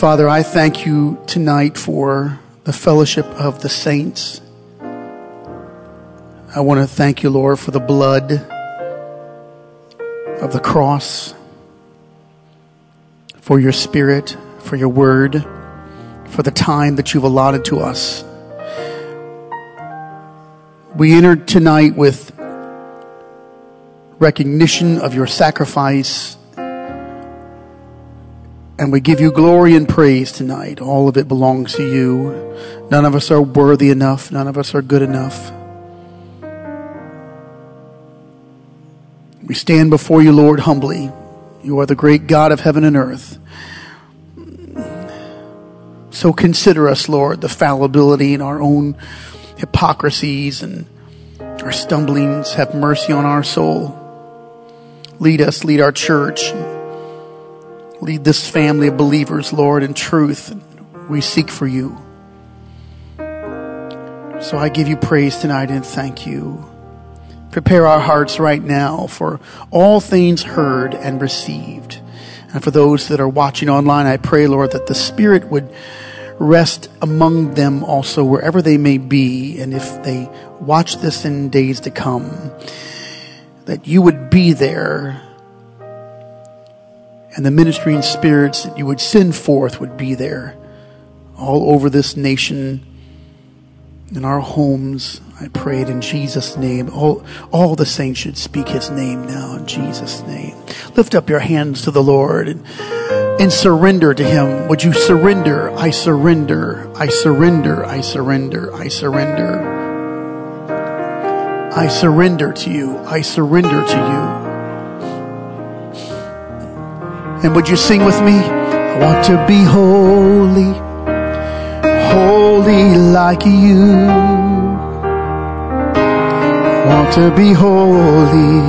Father, I thank you tonight for the fellowship of the saints. I want to thank you, Lord, for the blood of the cross, for your spirit, for your word, for the time that you've allotted to us. We entered tonight with recognition of your sacrifice and we give you glory and praise tonight. All of it belongs to you. None of us are worthy enough. None of us are good enough. We stand before you, Lord, humbly. You are the great God of heaven and earth. So consider us, Lord, the fallibility in our own hypocrisies and our stumblings. Have mercy on our soul. Lead us, lead our church. Lead this family of believers, Lord, in truth. We seek for you. So I give you praise tonight and thank you. Prepare our hearts right now for all things heard and received. And for those that are watching online, I pray, Lord, that the Spirit would rest among them also wherever they may be. And if they watch this in days to come, that you would be there and the ministering spirits that you would send forth would be there all over this nation, in our homes. I pray it in Jesus' name. All, all the saints should speak his name now in Jesus' name. Lift up your hands to the Lord and, and surrender to him. Would you surrender? I surrender. I surrender. I surrender. I surrender. I surrender to you. I surrender to you. And would you sing with me? I want to be holy, holy like you. I want to be holy,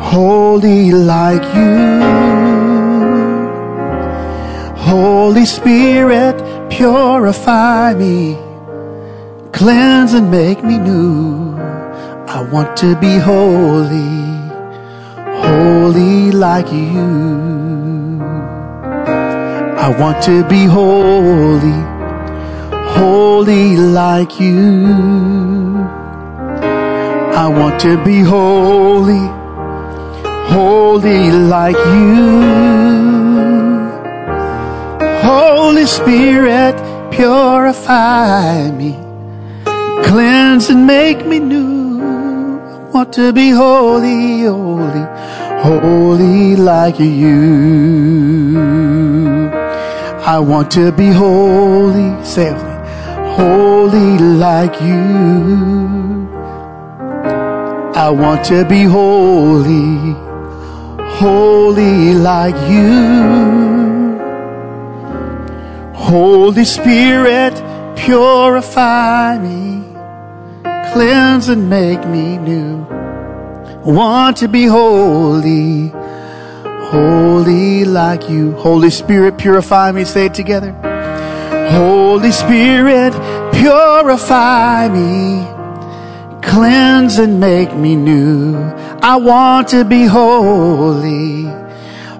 holy like you. Holy Spirit, purify me, cleanse and make me new. I want to be holy holy like you. I want to be holy, holy like you. I want to be holy, holy like you. Holy Spirit, purify me, cleanse and make me new. Want to be holy, holy, holy like you. I want to be holy, say holy like you. I want to be holy, holy like you. Holy Spirit, purify me, cleanse and make me new I want to be holy, holy like you. Holy Spirit, purify me. Say it together. Holy Spirit, purify me, cleanse and make me new. I want to be holy,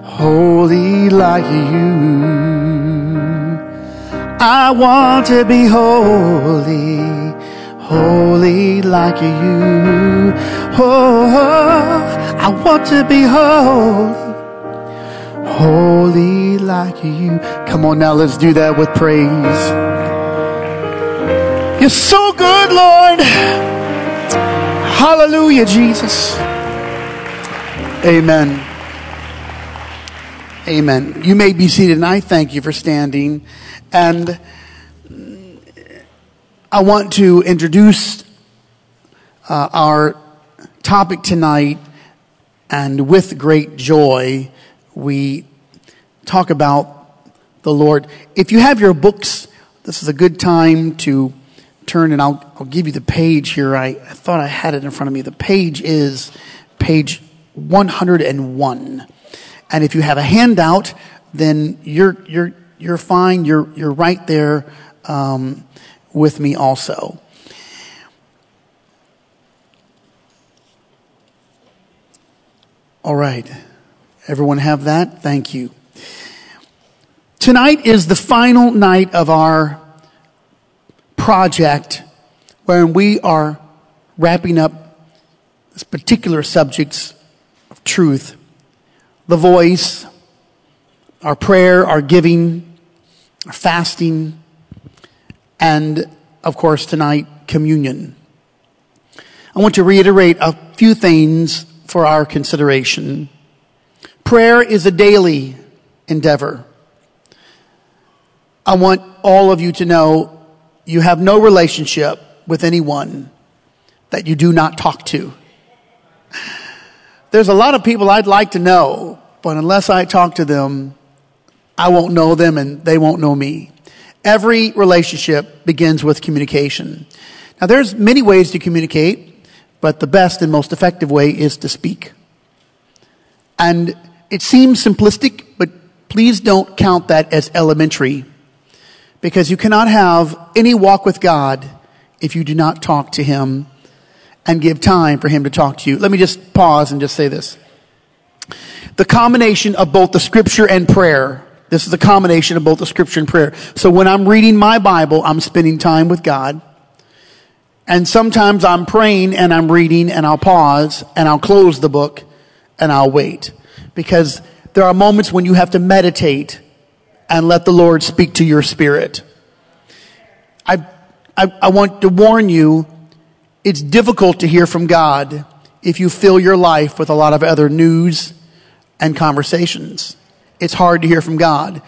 holy like you. I want to be holy holy like you. Oh, I want to be holy, holy like you. Come on now, let's do that with praise. You're so good, Lord. Hallelujah, Jesus. Amen. Amen. You may be seated, and I thank you for standing. And I want to introduce uh, our topic tonight, and with great joy, we talk about the Lord. If you have your books, this is a good time to turn, and I'll, I'll give you the page here. I, I thought I had it in front of me. The page is page 101. And if you have a handout, then you're, you're, you're fine. You're, you're right there. Um, with me also. All right. Everyone have that? Thank you. Tonight is the final night of our project wherein we are wrapping up this particular subjects of truth. The voice, our prayer, our giving, our fasting, and of course tonight, communion. I want to reiterate a few things for our consideration. Prayer is a daily endeavor. I want all of you to know you have no relationship with anyone that you do not talk to. There's a lot of people I'd like to know, but unless I talk to them, I won't know them and they won't know me. Every relationship begins with communication. Now there's many ways to communicate, but the best and most effective way is to speak. And it seems simplistic, but please don't count that as elementary because you cannot have any walk with God if you do not talk to Him and give time for Him to talk to you. Let me just pause and just say this. The combination of both the scripture and prayer, this is a combination of both the scripture and prayer. So when I'm reading my Bible, I'm spending time with God. And sometimes I'm praying and I'm reading and I'll pause and I'll close the book and I'll wait. Because there are moments when you have to meditate and let the Lord speak to your spirit. I, I, I want to warn you, it's difficult to hear from God if you fill your life with a lot of other news and conversations. It's hard to hear from God.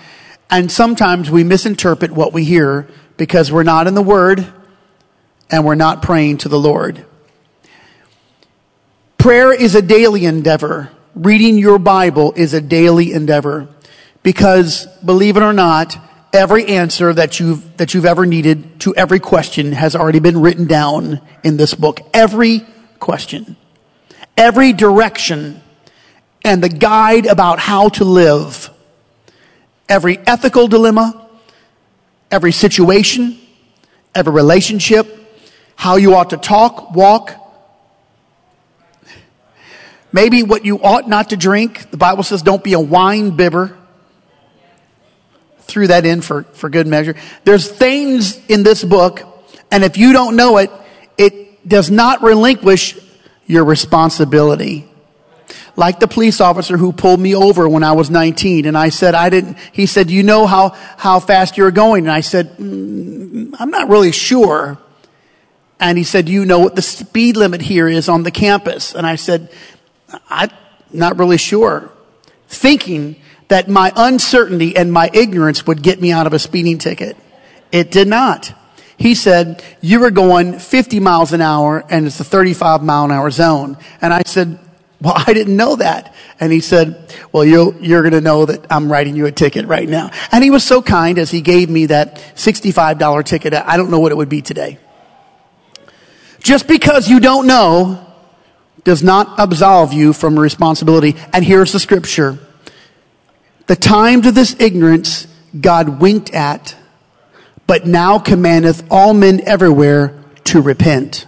And sometimes we misinterpret what we hear because we're not in the Word and we're not praying to the Lord. Prayer is a daily endeavor. Reading your Bible is a daily endeavor. Because believe it or not, every answer that you've, that you've ever needed to every question has already been written down in this book. Every question. Every direction and the guide about how to live. Every ethical dilemma, every situation, every relationship, how you ought to talk, walk, maybe what you ought not to drink. The Bible says don't be a wine bibber threw that in for, for good measure. There's things in this book, and if you don't know it, it does not relinquish your responsibility. Like the police officer who pulled me over when I was 19 and I said I didn't, he said, you know how, how fast you're going? And I said, mm, I'm not really sure. And he said, you know what the speed limit here is on the campus? And I said, I'm not really sure. Thinking that my uncertainty and my ignorance would get me out of a speeding ticket. It did not. He said, you were going 50 miles an hour and it's a 35 mile an hour zone. And I said, well, I didn't know that. And he said, well, you're, you're going to know that I'm writing you a ticket right now. And he was so kind as he gave me that $65 ticket. I don't know what it would be today. Just because you don't know does not absolve you from responsibility. And here's the scripture. The times of this ignorance God winked at, but now commandeth all men everywhere to repent.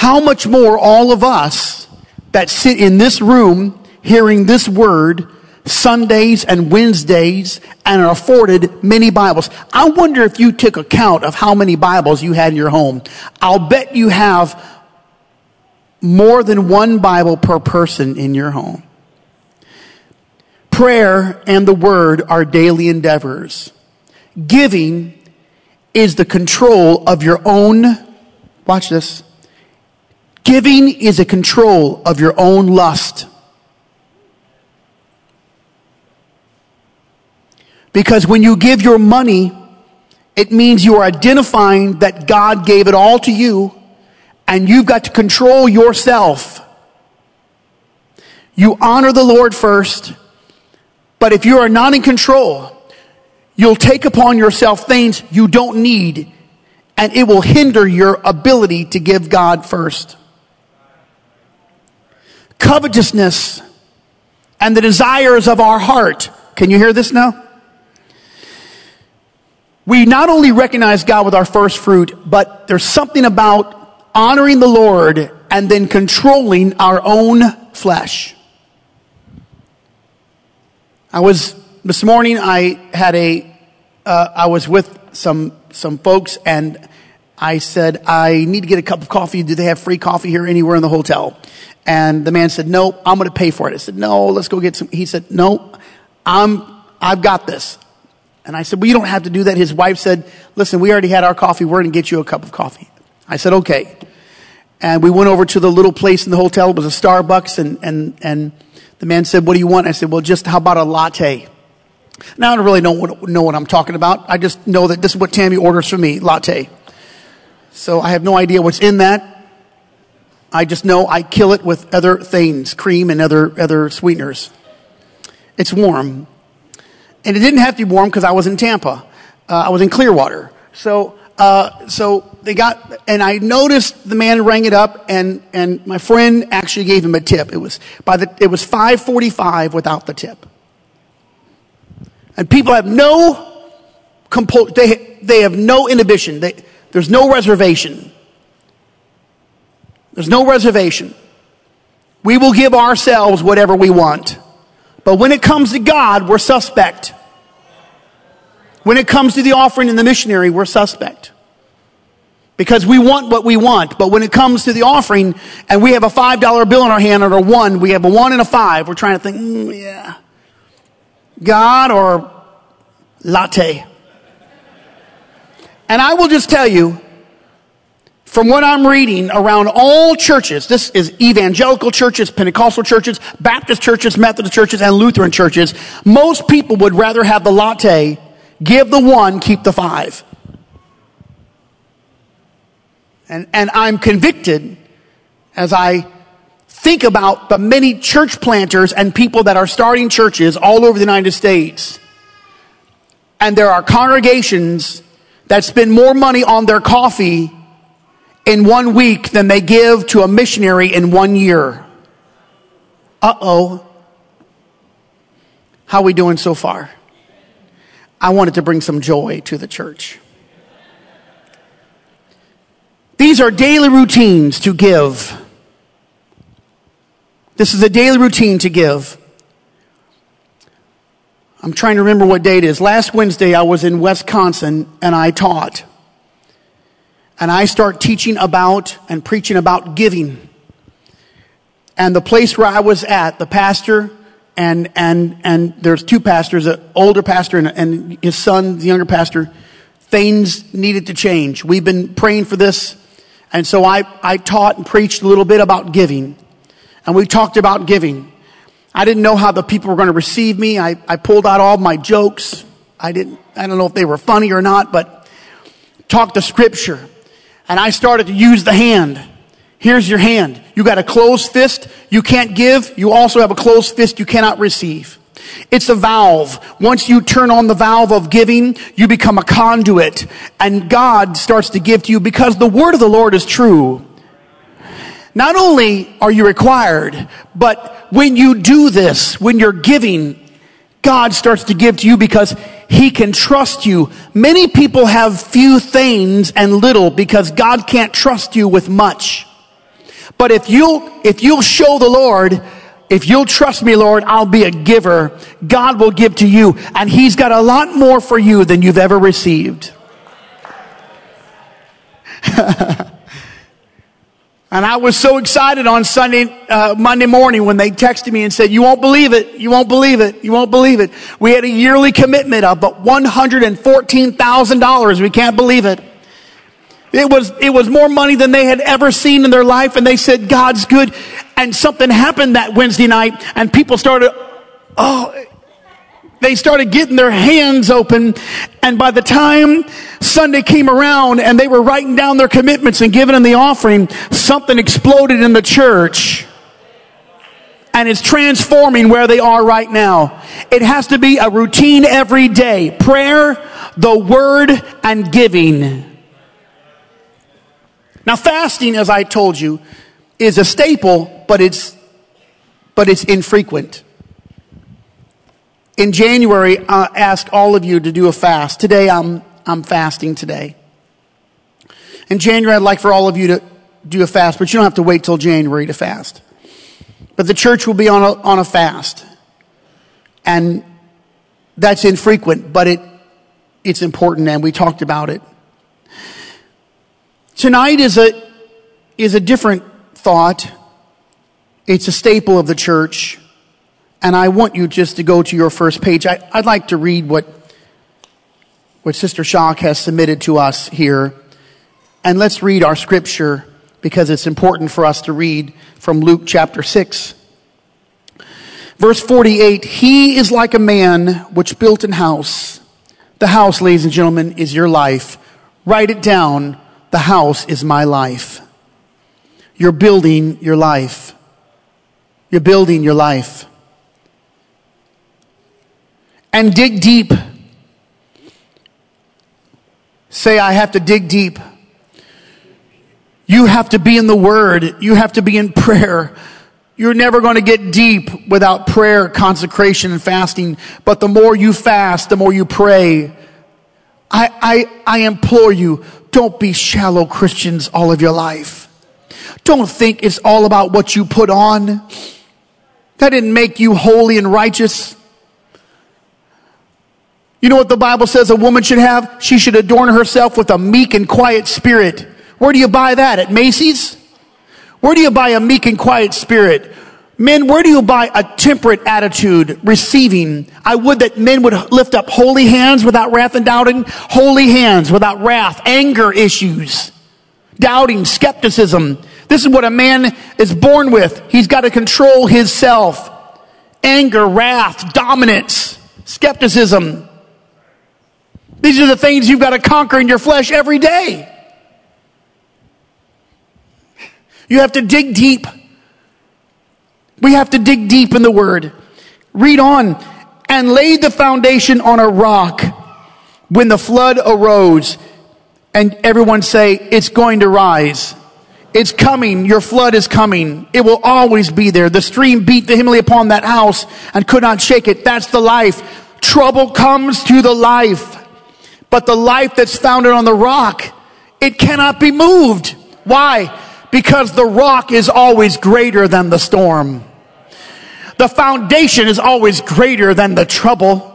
How much more all of us that sit in this room hearing this word Sundays and Wednesdays and are afforded many Bibles. I wonder if you took account of how many Bibles you had in your home. I'll bet you have more than one Bible per person in your home. Prayer and the word are daily endeavors. Giving is the control of your own, watch this. Giving is a control of your own lust. Because when you give your money, it means you are identifying that God gave it all to you and you've got to control yourself. You honor the Lord first but if you are not in control, you'll take upon yourself things you don't need and it will hinder your ability to give God first. Covetousness and the desires of our heart. Can you hear this now? We not only recognize God with our first fruit, but there's something about honoring the Lord and then controlling our own flesh. I was this morning I had a, uh, I was with some, some folks and I said, I need to get a cup of coffee. Do they have free coffee here anywhere in the hotel? And the man said, no, I'm going to pay for it. I said, no, let's go get some. He said, no, I'm, I've got this. And I said, well, you don't have to do that. His wife said, listen, we already had our coffee. We're going to get you a cup of coffee. I said, okay. And we went over to the little place in the hotel. It was a Starbucks. And, and, and the man said, what do you want? I said, well, just how about a latte? Now I really don't really know what, know what I'm talking about. I just know that this is what Tammy orders for me, latte. So I have no idea what's in that. I just know I kill it with other things, cream and other, other sweeteners. It's warm. And it didn't have to be warm because I was in Tampa. Uh, I was in Clearwater. So, uh, so they got, and I noticed the man rang it up and, and my friend actually gave him a tip. It was by the, it was 545 without the tip. And people have no compul- they, they have no inhibition. They, there's no reservation. There's no reservation. We will give ourselves whatever we want. But when it comes to God, we're suspect. When it comes to the offering and the missionary, we're suspect. Because we want what we want. But when it comes to the offering and we have a $5 bill in our hand or a one, we have a one and a five, we're trying to think, mm, yeah. God or latte. And I will just tell you, from what I'm reading around all churches, this is evangelical churches, Pentecostal churches, Baptist churches, Methodist churches, and Lutheran churches, most people would rather have the latte, give the one, keep the five. And, and I'm convicted as I think about the many church planters and people that are starting churches all over the United States. And there are congregations that spend more money on their coffee in one week than they give to a missionary in one year. Uh oh. How we doing so far? I wanted to bring some joy to the church. These are daily routines to give. This is a daily routine to give. I'm trying to remember what day it is. Last Wednesday, I was in Wisconsin and I taught and I start teaching about and preaching about giving. And the place where I was at, the pastor and, and, and there's two pastors, an older pastor and, and his son, the younger pastor, things needed to change. We've been praying for this. And so I, I taught and preached a little bit about giving. And we talked about giving. I didn't know how the people were going to receive me. I, I pulled out all my jokes. I didn't, I don't know if they were funny or not, but talked the scripture and I started to use the hand. Here's your hand. You got a closed fist. You can't give. You also have a closed fist. You cannot receive. It's a valve. Once you turn on the valve of giving, you become a conduit and God starts to give to you because the word of the Lord is true. Not only are you required, but when you do this, when you're giving, God starts to give to you because he can trust you. Many people have few things and little because God can't trust you with much. But if you'll, if you'll show the Lord, if you'll trust me, Lord, I'll be a giver. God will give to you and he's got a lot more for you than you've ever received. And I was so excited on Sunday, uh, Monday morning when they texted me and said, you won't believe it. You won't believe it. You won't believe it. We had a yearly commitment of but $114,000. We can't believe it. It was, it was more money than they had ever seen in their life. And they said, God's good. And something happened that Wednesday night and people started, oh, they started getting their hands open. And by the time Sunday came around and they were writing down their commitments and giving them the offering, something exploded in the church. And it's transforming where they are right now. It has to be a routine every day. Prayer, the word, and giving. Now fasting, as I told you, is a staple, but it's, but it's infrequent. In January, I asked all of you to do a fast. Today, I'm, I'm fasting today. In January, I'd like for all of you to do a fast, but you don't have to wait till January to fast. But the church will be on a, on a fast. And that's infrequent, but it, it's important and we talked about it. Tonight is a, is a different thought. It's a staple of the church. And I want you just to go to your first page. I, would like to read what, what Sister Shock has submitted to us here. And let's read our scripture because it's important for us to read from Luke chapter 6. Verse 48, he is like a man which built an house. The house, ladies and gentlemen, is your life. Write it down. The house is my life. You're building your life. You're building your life. And dig deep. Say, I have to dig deep. You have to be in the Word. You have to be in prayer. You're never going to get deep without prayer, consecration, and fasting. But the more you fast, the more you pray. I, I, I implore you, don't be shallow Christians all of your life. Don't think it's all about what you put on. That didn't make you holy and righteous. You know what the Bible says a woman should have? She should adorn herself with a meek and quiet spirit. Where do you buy that? At Macy's? Where do you buy a meek and quiet spirit? Men, where do you buy a temperate attitude, receiving? I would that men would lift up holy hands without wrath and doubting, holy hands without wrath, anger issues, doubting, skepticism. This is what a man is born with. He's got to control his self. Anger, wrath, dominance, skepticism. These are the things you've got to conquer in your flesh every day. You have to dig deep. We have to dig deep in the word. Read on. And laid the foundation on a rock when the flood arose. And everyone say, it's going to rise. It's coming. Your flood is coming. It will always be there. The stream beat vehemently upon that house and could not shake it. That's the life. Trouble comes to the life. But the life that's founded on the rock, it cannot be moved. Why? Because the rock is always greater than the storm. The foundation is always greater than the trouble.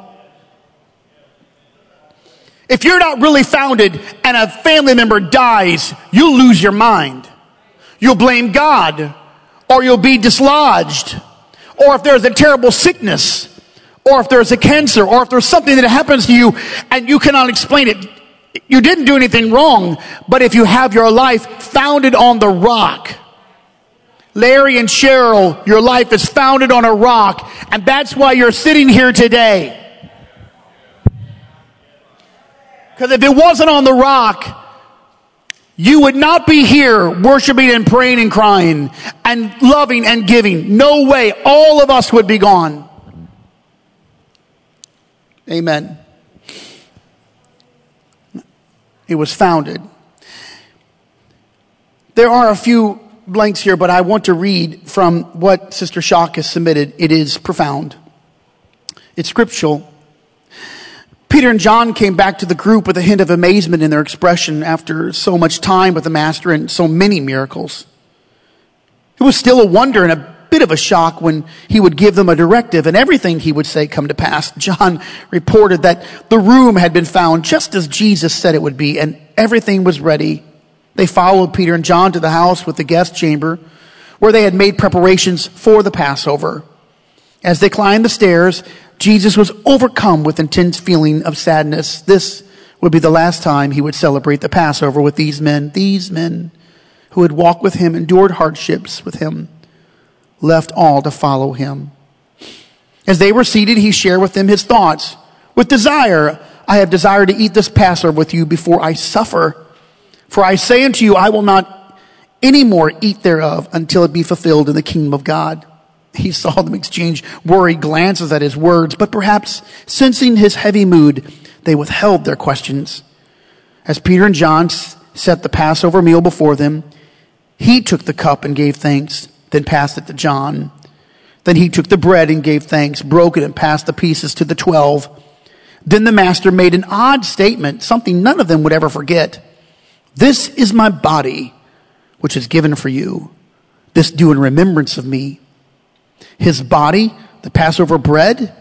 If you're not really founded and a family member dies, you'll lose your mind. You'll blame God or you'll be dislodged. Or if there's a terrible sickness or if there's a cancer or if there's something that happens to you and you cannot explain it, you didn't do anything wrong, but if you have your life founded on the rock, Larry and Cheryl, your life is founded on a rock, and that's why you're sitting here today. Because if it wasn't on the rock, you would not be here worshiping and praying and crying and loving and giving. No way. All of us would be gone. Amen. It was founded. There are a few blanks here, but I want to read from what Sister Shock has submitted. It is profound. It's scriptural. Peter and John came back to the group with a hint of amazement in their expression after so much time with the Master and so many miracles. It was still a wonder and a bit of a shock when he would give them a directive and everything he would say come to pass. John reported that the room had been found just as Jesus said it would be and everything was ready. They followed Peter and John to the house with the guest chamber where they had made preparations for the Passover. As they climbed the stairs, Jesus was overcome with intense feeling of sadness. This would be the last time he would celebrate the Passover with these men, these men who had walked with him, endured hardships with him, left all to follow him. As they were seated, he shared with them his thoughts. With desire, I have desired to eat this Passover with you before I suffer. For I say unto you, I will not any more eat thereof until it be fulfilled in the kingdom of God. He saw them exchange worried glances at his words, but perhaps sensing his heavy mood, they withheld their questions. As Peter and John set the Passover meal before them, he took the cup and gave thanks then passed it to John. Then he took the bread and gave thanks, broke it and passed the pieces to the twelve. Then the master made an odd statement, something none of them would ever forget. This is my body, which is given for you. This do in remembrance of me. His body, the Passover bread,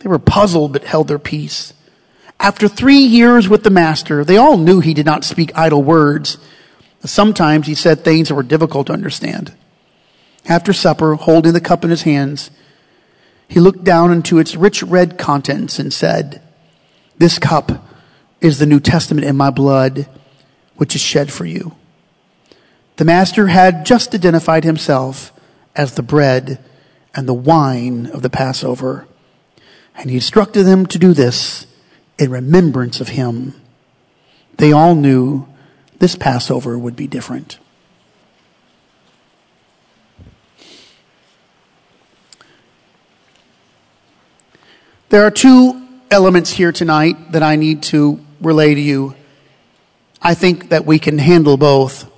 They were puzzled but held their peace. After three years with the master, they all knew he did not speak idle words. Sometimes he said things that were difficult to understand. After supper, holding the cup in his hands, he looked down into its rich red contents and said, This cup is the New Testament in my blood, which is shed for you. The master had just identified himself as the bread and the wine of the Passover. And he instructed them to do this in remembrance of him. They all knew this Passover would be different. There are two elements here tonight that I need to relay to you. I think that we can handle both.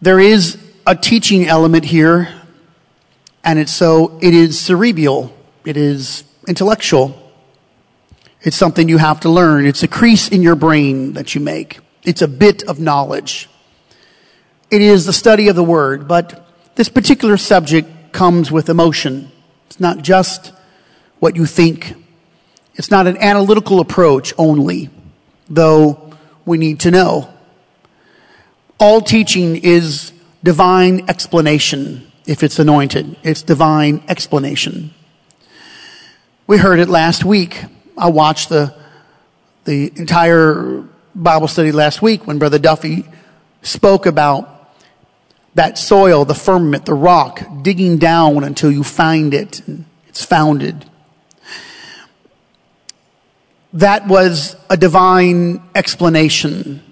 There is a teaching element here, and it's so it is cerebral, it is intellectual. It's something you have to learn. It's a crease in your brain that you make. It's a bit of knowledge. It is the study of the word, but this particular subject comes with emotion. It's not just what you think. It's not an analytical approach only, though we need to know. All teaching is divine explanation if it's anointed. It's divine explanation. We heard it last week. I watched the, the entire Bible study last week when Brother Duffy spoke about that soil, the firmament, the rock, digging down until you find it. It's founded. That was a divine explanation.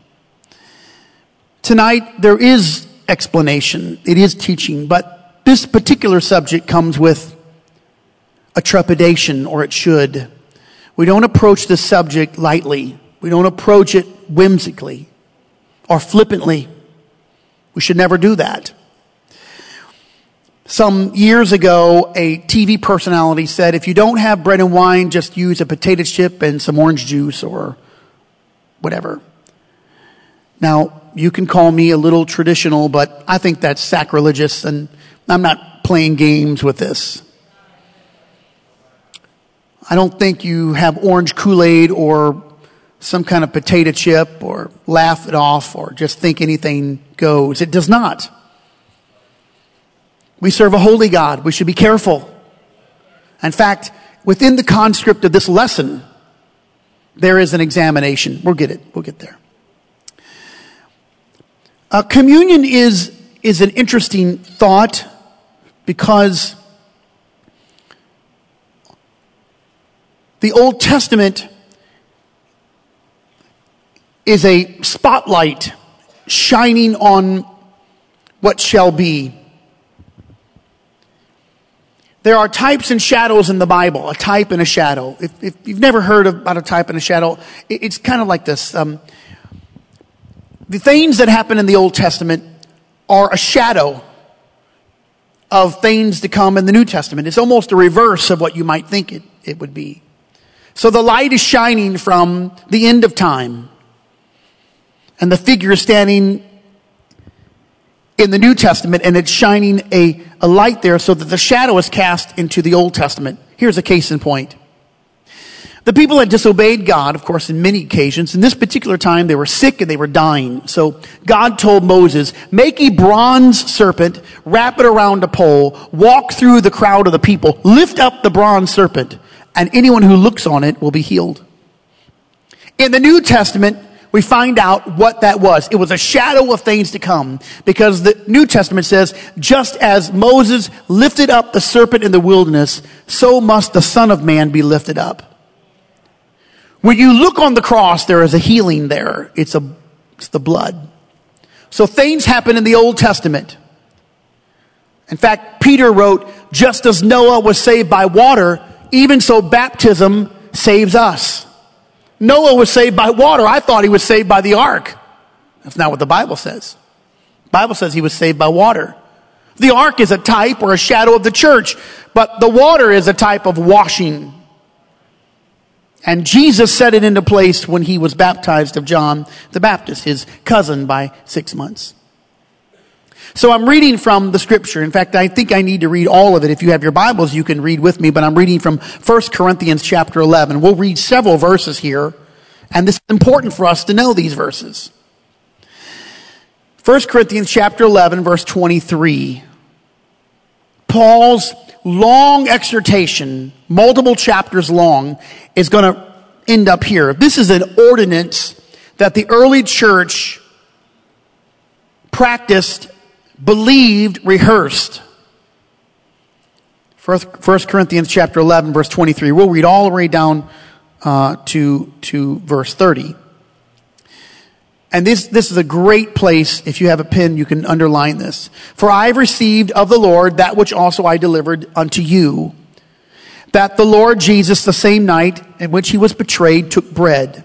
Tonight, there is explanation. It is teaching, but this particular subject comes with a trepidation, or it should. We don't approach this subject lightly. We don't approach it whimsically or flippantly. We should never do that. Some years ago, a TV personality said, if you don't have bread and wine, just use a potato chip and some orange juice or whatever. Now, you can call me a little traditional, but I think that's sacrilegious and I'm not playing games with this. I don't think you have orange Kool-Aid or some kind of potato chip or laugh it off or just think anything goes. It does not. We serve a holy God. We should be careful. In fact, within the conscript of this lesson, there is an examination. We'll get it. We'll get there. Uh, communion is, is an interesting thought because The Old Testament is a spotlight shining on what shall be. There are types and shadows in the Bible, a type and a shadow. If, if you've never heard about a type and a shadow, it, it's kind of like this. Um, the things that happen in the Old Testament are a shadow of things to come in the New Testament. It's almost a reverse of what you might think it, it would be. So the light is shining from the end of time. And the figure is standing in the New Testament and it's shining a, a light there so that the shadow is cast into the Old Testament. Here's a case in point. The people had disobeyed God, of course, in many occasions. In this particular time, they were sick and they were dying. So God told Moses, make a bronze serpent, wrap it around a pole, walk through the crowd of the people, lift up the bronze serpent and anyone who looks on it will be healed. In the New Testament, we find out what that was. It was a shadow of things to come because the New Testament says, just as Moses lifted up the serpent in the wilderness, so must the Son of Man be lifted up. When you look on the cross, there is a healing there. It's a, it's the blood. So things happen in the Old Testament. In fact, Peter wrote, just as Noah was saved by water, even so, baptism saves us. Noah was saved by water. I thought he was saved by the ark. That's not what the Bible says. The Bible says he was saved by water. The ark is a type or a shadow of the church, but the water is a type of washing. And Jesus set it into place when he was baptized of John the Baptist, his cousin by six months. So I'm reading from the scripture. In fact, I think I need to read all of it. If you have your Bibles, you can read with me, but I'm reading from 1 Corinthians chapter 11. We'll read several verses here, and this is important for us to know these verses. 1 Corinthians chapter 11 verse 23. Paul's long exhortation, multiple chapters long, is going to end up here. This is an ordinance that the early church practiced, believed, rehearsed. 1 Corinthians chapter 11 verse 23. We'll read all the way down uh, to, to verse 30. And this, this is a great place. If you have a pen, you can underline this. For I have received of the Lord that which also I delivered unto you. That the Lord Jesus, the same night in which he was betrayed, took bread.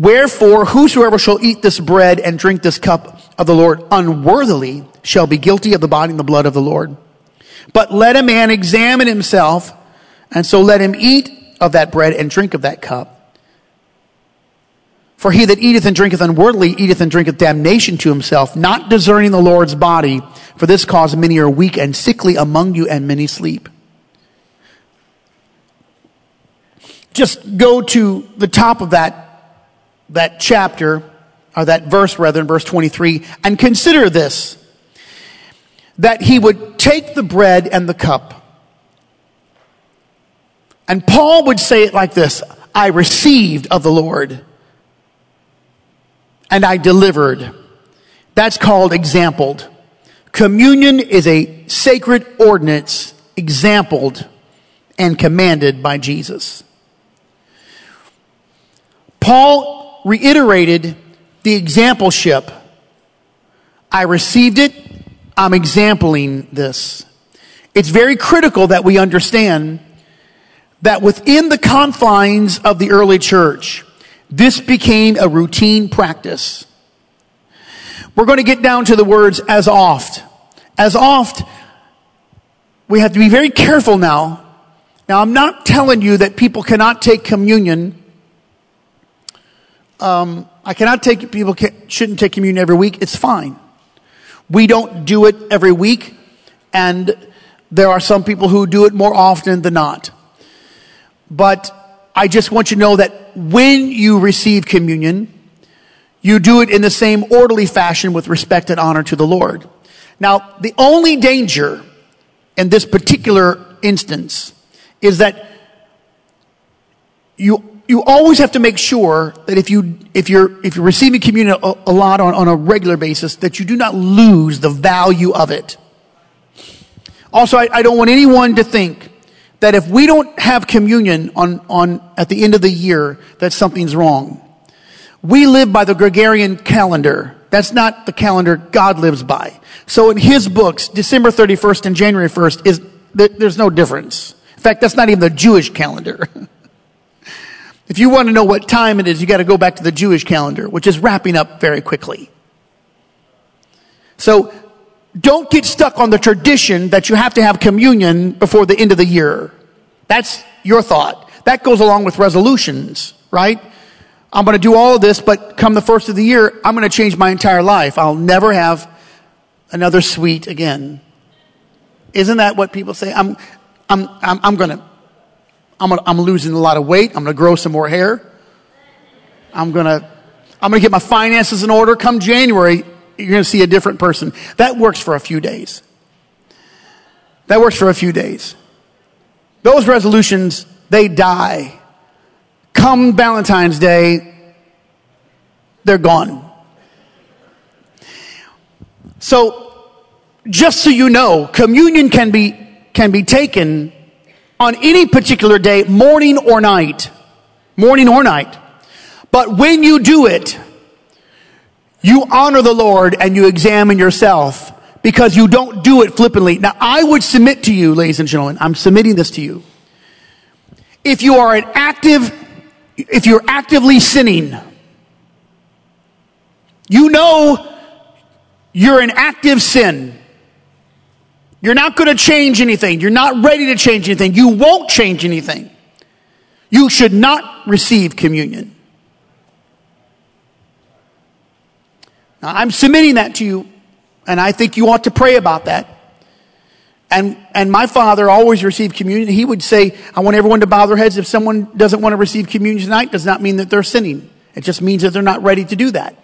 Wherefore, whosoever shall eat this bread and drink this cup of the Lord unworthily shall be guilty of the body and the blood of the Lord. But let a man examine himself, and so let him eat of that bread and drink of that cup. For he that eateth and drinketh unworthily eateth and drinketh damnation to himself, not discerning the Lord's body. For this cause many are weak and sickly among you, and many sleep. Just go to the top of that, that chapter, or that verse rather, in verse 23, and consider this that he would take the bread and the cup. And Paul would say it like this I received of the Lord and I delivered. That's called exampled. Communion is a sacred ordinance exampled and commanded by Jesus. Paul reiterated the exampleship. I received it I'm exempling this. It's very critical that we understand that within the confines of the early church, this became a routine practice. We're going to get down to the words as oft. As oft, we have to be very careful now. Now, I'm not telling you that people cannot take communion. Um, I cannot take people shouldn't take communion every week. It's fine. We don't do it every week, and there are some people who do it more often than not. But I just want you to know that when you receive communion, you do it in the same orderly fashion with respect and honor to the Lord. Now, the only danger in this particular instance is that you you always have to make sure that if you if you're if you're receiving communion a, a lot on, on a regular basis, that you do not lose the value of it. Also, I, I don't want anyone to think that if we don't have communion on, on at the end of the year, that something's wrong. We live by the Gregorian calendar. That's not the calendar God lives by. So in his books, December 31st and January 1st is, there's no difference. In fact, that's not even the Jewish calendar. If you want to know what time it is, you got to go back to the Jewish calendar, which is wrapping up very quickly. So don't get stuck on the tradition that you have to have communion before the end of the year. That's your thought. That goes along with resolutions, right? I'm going to do all of this, but come the first of the year, I'm going to change my entire life. I'll never have another sweet again. Isn't that what people say? I'm, I'm, I'm, I'm going to I'm, gonna, I'm losing a lot of weight. I'm going to grow some more hair. I'm going to, I'm going to get my finances in order. Come January, you're going to see a different person. That works for a few days. That works for a few days. Those resolutions, they die. Come Valentine's Day, they're gone. So, just so you know, communion can be, can be taken on any particular day, morning or night. Morning or night. But when you do it, you honor the Lord and you examine yourself because you don't do it flippantly. Now, I would submit to you, ladies and gentlemen, I'm submitting this to you. If you are an active, if you're actively sinning, you know you're an active sin. You're not going to change anything. You're not ready to change anything. You won't change anything. You should not receive communion. Now, I'm submitting that to you, and I think you ought to pray about that. And, and my father always received communion. He would say, I want everyone to bow their heads. If someone doesn't want to receive communion tonight, does not mean that they're sinning. It just means that they're not ready to do that.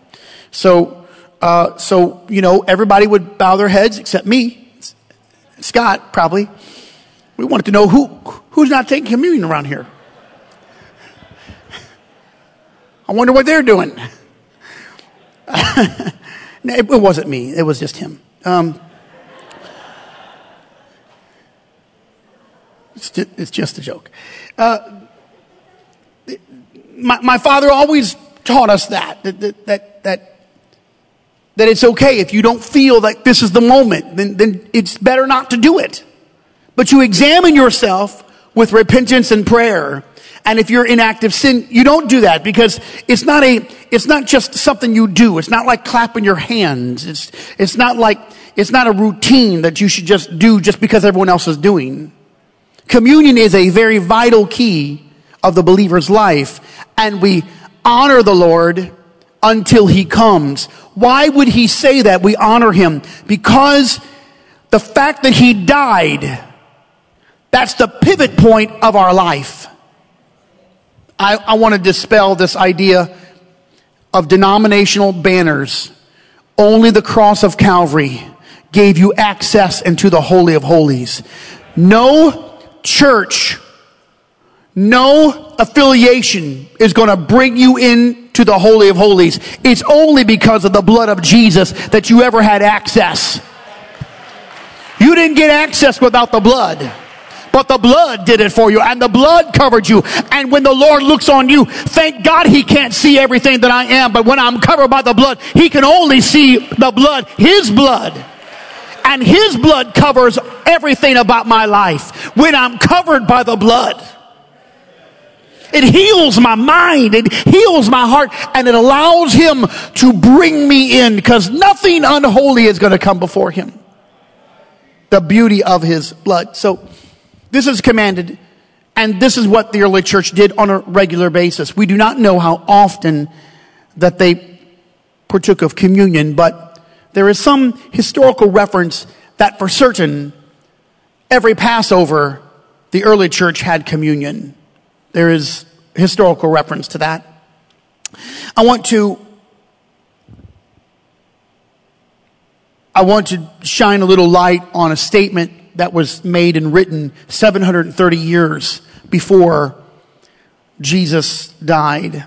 So, uh, so, you know, everybody would bow their heads except me. Scott, probably. We wanted to know who, who's not taking communion around here. I wonder what they're doing. it wasn't me, it was just him. Um, it's, just, it's, just, a joke. Uh, my, my, father always taught us that, that, that, that, that it's okay if you don't feel that this is the moment, then, then it's better not to do it. But you examine yourself with repentance and prayer and if you're in active sin, you don't do that because it's not a, it's not just something you do. It's not like clapping your hands. It's, it's not like, it's not a routine that you should just do just because everyone else is doing. Communion is a very vital key of the believer's life and we honor the Lord until he comes. Why would he say that we honor him? Because the fact that he died, that's the pivot point of our life. I, I want to dispel this idea of denominational banners. Only the cross of Calvary gave you access into the Holy of Holies. No church, no affiliation is going to bring you into the Holy of Holies. It's only because of the blood of Jesus that you ever had access. You didn't get access without the blood but the blood did it for you and the blood covered you. And when the Lord looks on you, thank God he can't see everything that I am, but when I'm covered by the blood, he can only see the blood, his blood. And his blood covers everything about my life when I'm covered by the blood. It heals my mind. It heals my heart and it allows him to bring me in because nothing unholy is going to come before him. The beauty of his blood. So this is commanded, and this is what the early church did on a regular basis. We do not know how often that they partook of communion, but there is some historical reference that for certain every Passover the early church had communion. There is historical reference to that. I want to I want to shine a little light on a statement that was made and written 730 years before Jesus died.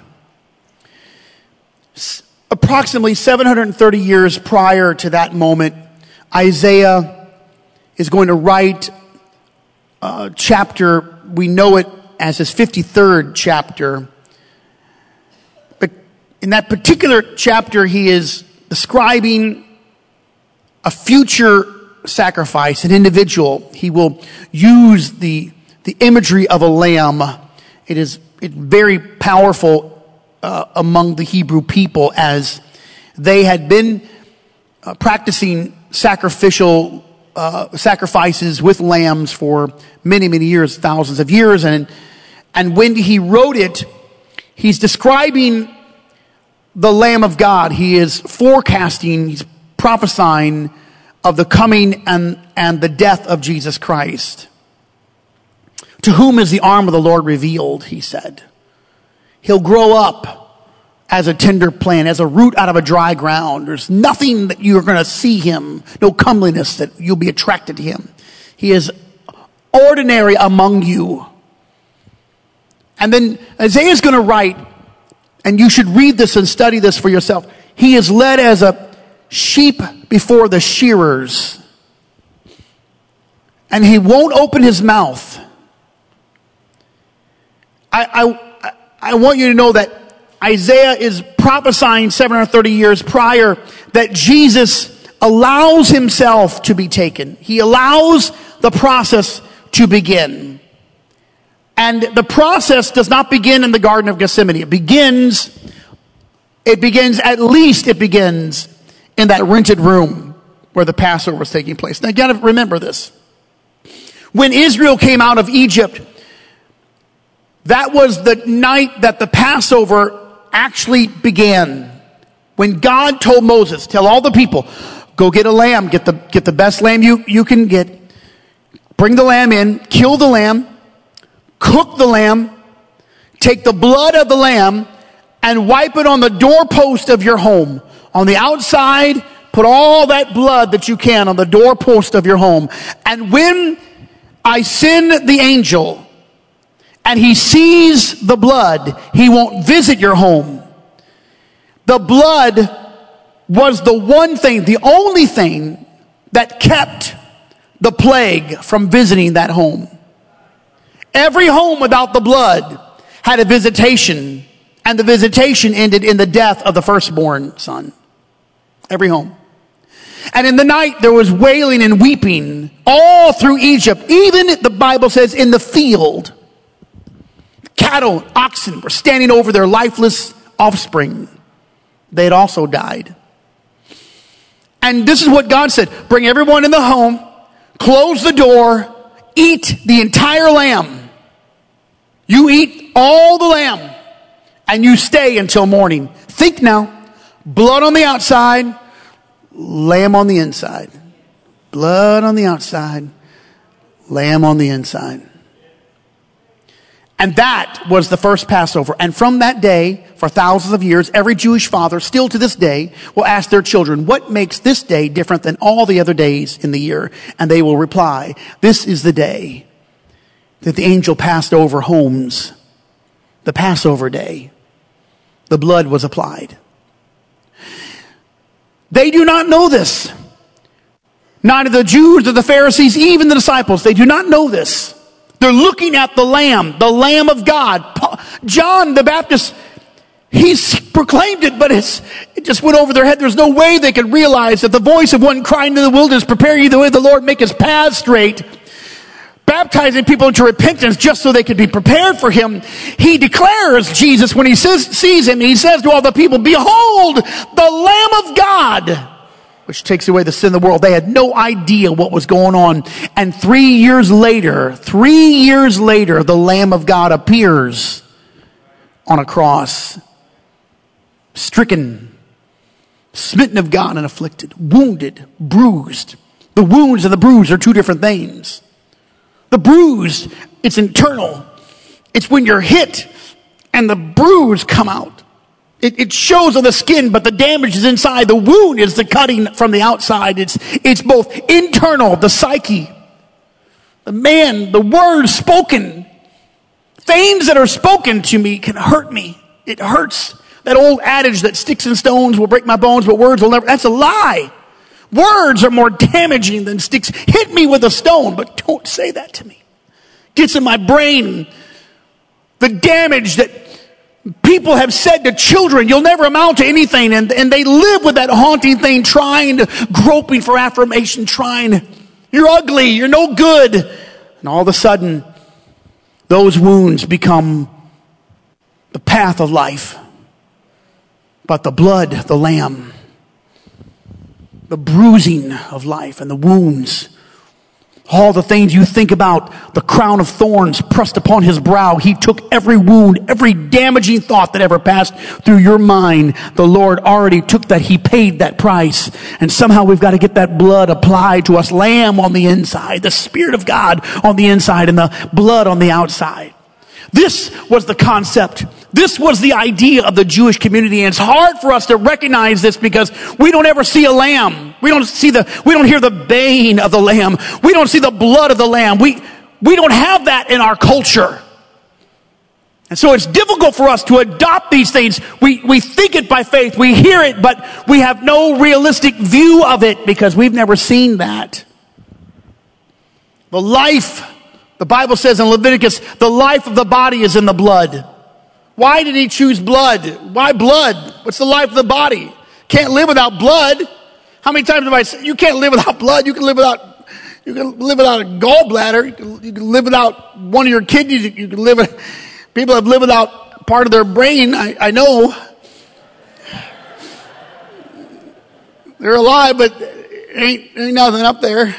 S- approximately 730 years prior to that moment, Isaiah is going to write a chapter, we know it as his 53rd chapter. But in that particular chapter, he is describing a future sacrifice, an individual. He will use the, the imagery of a lamb. It is it very powerful uh, among the Hebrew people as they had been uh, practicing sacrificial uh, sacrifices with lambs for many, many years, thousands of years. And, and when he wrote it, he's describing the Lamb of God. He is forecasting, he's prophesying of the coming and, and the death of Jesus Christ. To whom is the arm of the Lord revealed, he said. He'll grow up as a tender plant, as a root out of a dry ground. There's nothing that you're going to see him, no comeliness that you'll be attracted to him. He is ordinary among you. And then Isaiah is going to write, and you should read this and study this for yourself. He is led as a sheep before the shearers, and he won't open his mouth. I, I, I want you to know that Isaiah is prophesying 730 years prior that Jesus allows himself to be taken. He allows the process to begin. And the process does not begin in the Garden of Gethsemane. It begins, it begins, at least it begins in that rented room where the Passover was taking place. Now you gotta remember this. When Israel came out of Egypt, that was the night that the Passover actually began. When God told Moses, tell all the people, go get a lamb, get the, get the best lamb you, you can get, bring the lamb in, kill the lamb, cook the lamb, take the blood of the lamb, and wipe it on the doorpost of your home. On the outside, put all that blood that you can on the doorpost of your home. And when I send the angel and he sees the blood, he won't visit your home. The blood was the one thing, the only thing that kept the plague from visiting that home. Every home without the blood had a visitation, and the visitation ended in the death of the firstborn son. Every home. And in the night there was wailing and weeping all through Egypt, even the Bible says in the field. Cattle, oxen were standing over their lifeless offspring. They had also died. And this is what God said bring everyone in the home, close the door, eat the entire lamb. You eat all the lamb, and you stay until morning. Think now blood on the outside, lamb on the inside. Blood on the outside, lamb on the inside. And that was the first Passover. And from that day, for thousands of years, every Jewish father, still to this day, will ask their children, what makes this day different than all the other days in the year? And they will reply, this is the day that the angel passed over homes. The Passover day. The blood was applied. They do not know this. Neither the Jews or the Pharisees, even the disciples, they do not know this. They're looking at the Lamb, the Lamb of God. John the Baptist, he's proclaimed it, but it just went over their head. There's no way they could realize that the voice of one crying to the wilderness, prepare you the way of the Lord, make his path straight, baptizing people into repentance just so they could be prepared for him. He declares Jesus when he says, sees him, he says to all the people, behold, the Lamb of God which takes away the sin of the world. They had no idea what was going on. And three years later, three years later, the Lamb of God appears on a cross, stricken, smitten of God and afflicted, wounded, bruised. The wounds and the bruise are two different things. The bruise, it's internal. It's when you're hit and the bruise come out. It, it, shows on the skin, but the damage is inside. The wound is the cutting from the outside. It's, it's both internal, the psyche, the man, the words spoken. Things that are spoken to me can hurt me. It hurts. That old adage that sticks and stones will break my bones, but words will never, that's a lie. Words are more damaging than sticks. Hit me with a stone, but don't say that to me. Gets in my brain. The damage that people have said to children, you'll never amount to anything. And, and they live with that haunting thing, trying to, groping for affirmation, trying, you're ugly, you're no good. And all of a sudden, those wounds become the path of life. But the blood, the lamb, the bruising of life and the wounds all the things you think about, the crown of thorns pressed upon his brow. He took every wound, every damaging thought that ever passed through your mind. The Lord already took that. He paid that price. And somehow we've got to get that blood applied to us. Lamb on the inside, the Spirit of God on the inside, and the blood on the outside. This was the concept. This was the idea of the Jewish community. And it's hard for us to recognize this because we don't ever see a lamb. We don't see the, we don't hear the baying of the lamb. We don't see the blood of the lamb. We, we don't have that in our culture. And so it's difficult for us to adopt these things. We, we think it by faith. We hear it, but we have no realistic view of it because we've never seen that. The life the Bible says in Leviticus, the life of the body is in the blood. Why did he choose blood? Why blood? What's the life of the body? Can't live without blood. How many times have I said, you can't live without blood, you can live without, you can live without a gallbladder, you can, you can live without one of your kidneys, you can live, people have lived without part of their brain, I, I know. They're alive, but ain't, ain't nothing up there.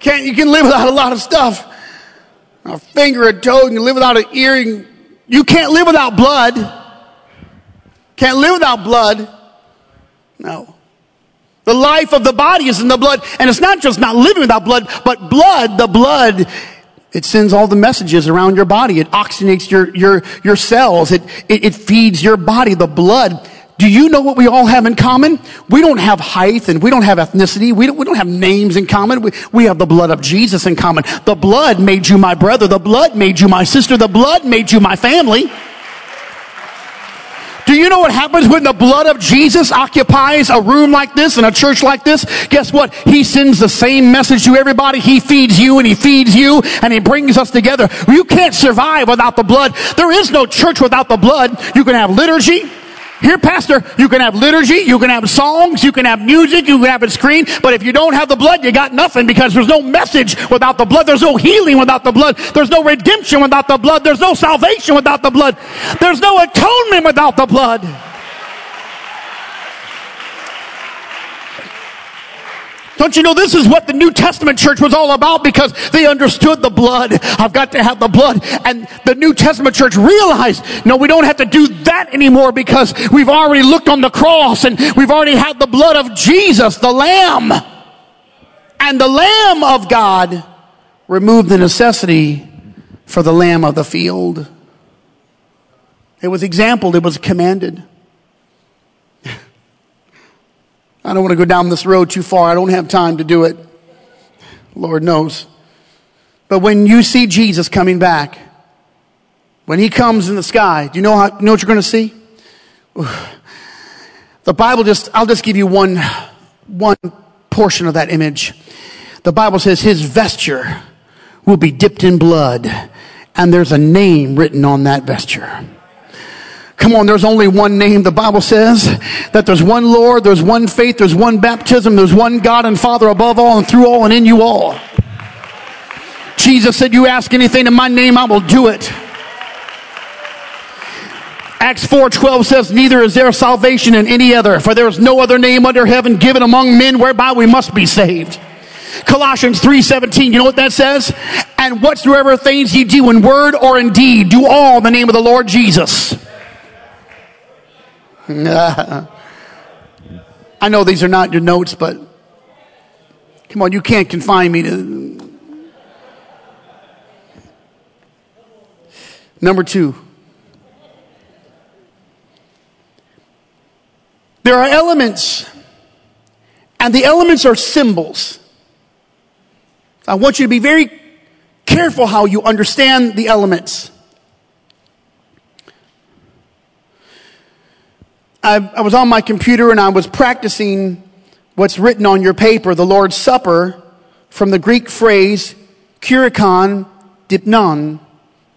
Can't, you can live without a lot of stuff. A finger, a toe, you live without an ear. You can't live without blood. Can't live without blood. No. The life of the body is in the blood. And it's not just not living without blood, but blood, the blood, it sends all the messages around your body. It oxygenates your, your, your cells. It, it, it feeds your body. The blood do you know what we all have in common? We don't have height and we don't have ethnicity. We don't, we don't have names in common. We, we have the blood of Jesus in common. The blood made you my brother. The blood made you my sister. The blood made you my family. Do you know what happens when the blood of Jesus occupies a room like this and a church like this? Guess what? He sends the same message to everybody. He feeds you and he feeds you and he brings us together. You can't survive without the blood. There is no church without the blood. You can have liturgy. Here, Pastor, you can have liturgy, you can have songs, you can have music, you can have a screen, but if you don't have the blood, you got nothing because there's no message without the blood. There's no healing without the blood. There's no redemption without the blood. There's no salvation without the blood. There's no atonement without the blood. Don't you know this is what the New Testament church was all about because they understood the blood. I've got to have the blood. And the New Testament church realized, no, we don't have to do that anymore because we've already looked on the cross and we've already had the blood of Jesus, the Lamb. And the Lamb of God removed the necessity for the Lamb of the field. It was exampled, it was commanded. I don't want to go down this road too far. I don't have time to do it. Lord knows. But when you see Jesus coming back, when he comes in the sky, do you know, how, you know what you're going to see? The Bible just, I'll just give you one, one portion of that image. The Bible says his vesture will be dipped in blood and there's a name written on that vesture. Come on, there's only one name. The Bible says that there's one Lord, there's one faith, there's one baptism, there's one God and Father above all and through all and in you all. Jesus said, You ask anything in my name, I will do it. Acts 4:12 says neither is there salvation in any other for there is no other name under heaven given among men whereby we must be saved. Colossians 3:17 you know what that says? And whatsoever things ye do in word or in deed do all in the name of the Lord Jesus. I know these are not your notes, but come on, you can't confine me to. Number two. There are elements, and the elements are symbols. I want you to be very careful how you understand the elements. I, I was on my computer and I was practicing what's written on your paper, the Lord's Supper, from the Greek phrase kuriakon deipnon.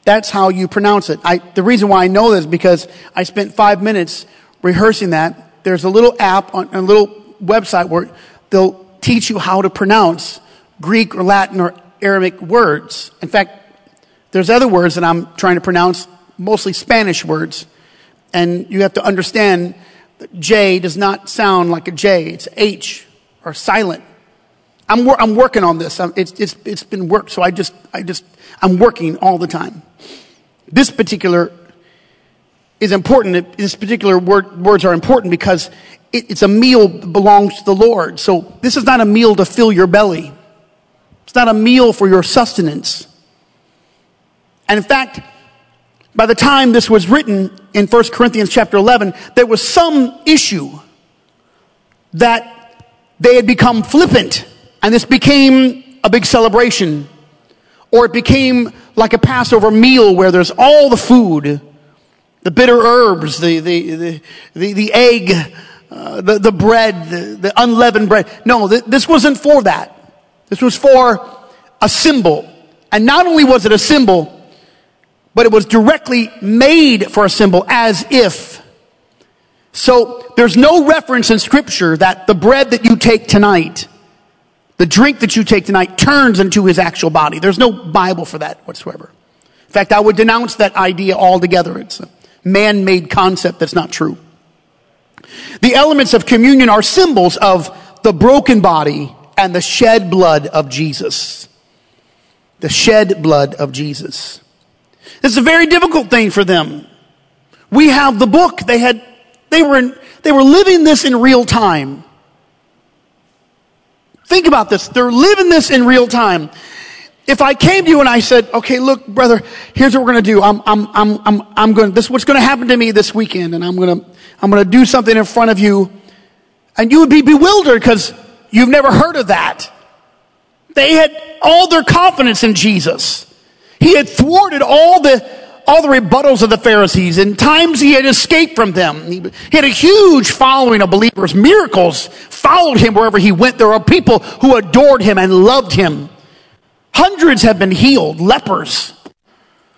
That's how you pronounce it. I, the reason why I know this is because I spent five minutes rehearsing that. There's a little app on a little website where they'll teach you how to pronounce Greek or Latin or Aramaic words. In fact, there's other words that I'm trying to pronounce, mostly Spanish words. And you have to understand that J does not sound like a J. It's H or silent. I'm, wor- I'm working on this. I'm, it's, it's, it's been work. So I just, I just, I'm working all the time. This particular is important. This particular word, words are important because it, it's a meal that belongs to the Lord. So this is not a meal to fill your belly. It's not a meal for your sustenance. And in fact, by the time this was written in 1 Corinthians chapter 11, there was some issue that they had become flippant and this became a big celebration. Or it became like a Passover meal where there's all the food, the bitter herbs, the, the, the, the, the egg, uh, the, the bread, the, the unleavened bread. No, th- this wasn't for that. This was for a symbol. And not only was it a symbol, but it was directly made for a symbol as if So there's no reference in scripture that the bread that you take tonight, the drink that you take tonight turns into his actual body. There's no Bible for that whatsoever. In fact, I would denounce that idea altogether. It's a man-made concept that's not true. The elements of communion are symbols of the broken body and the shed blood of Jesus. The shed blood of Jesus. It's a very difficult thing for them. We have the book. They had, they were in, they were living this in real time. Think about this. They're living this in real time. If I came to you and I said, okay, look, brother, here's what we're going to do. I'm, I'm, I'm, I'm, I'm going, this is what's going to happen to me this weekend and I'm going to, I'm going to do something in front of you and you would be bewildered because you've never heard of that. They had all their confidence in Jesus. He had thwarted all the, all the rebuttals of the Pharisees. In times he had escaped from them. He, had a huge following of believers. Miracles followed him wherever he went. There are people who adored him and loved him. Hundreds have been healed. Lepers.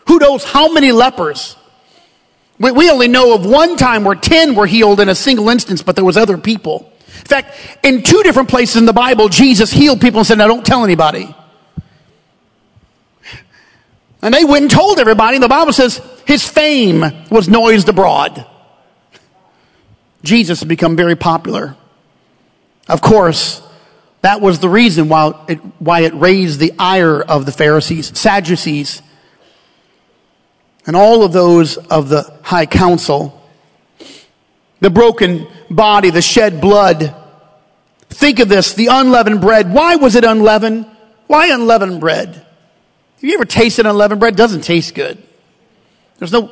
Who knows how many lepers? We, we only know of one time where 10 were healed in a single instance, but there was other people. In fact, in two different places in the Bible, Jesus healed people and said, now don't tell anybody. And they went and told everybody. The Bible says his fame was noised abroad. Jesus had become very popular. Of course, that was the reason why it, why it raised the ire of the Pharisees, Sadducees, and all of those of the high council. The broken body, the shed blood. Think of this, the unleavened bread. Why was it unleavened? Why unleavened bread? Have you ever tasted unleavened bread? It doesn't taste good. There's no,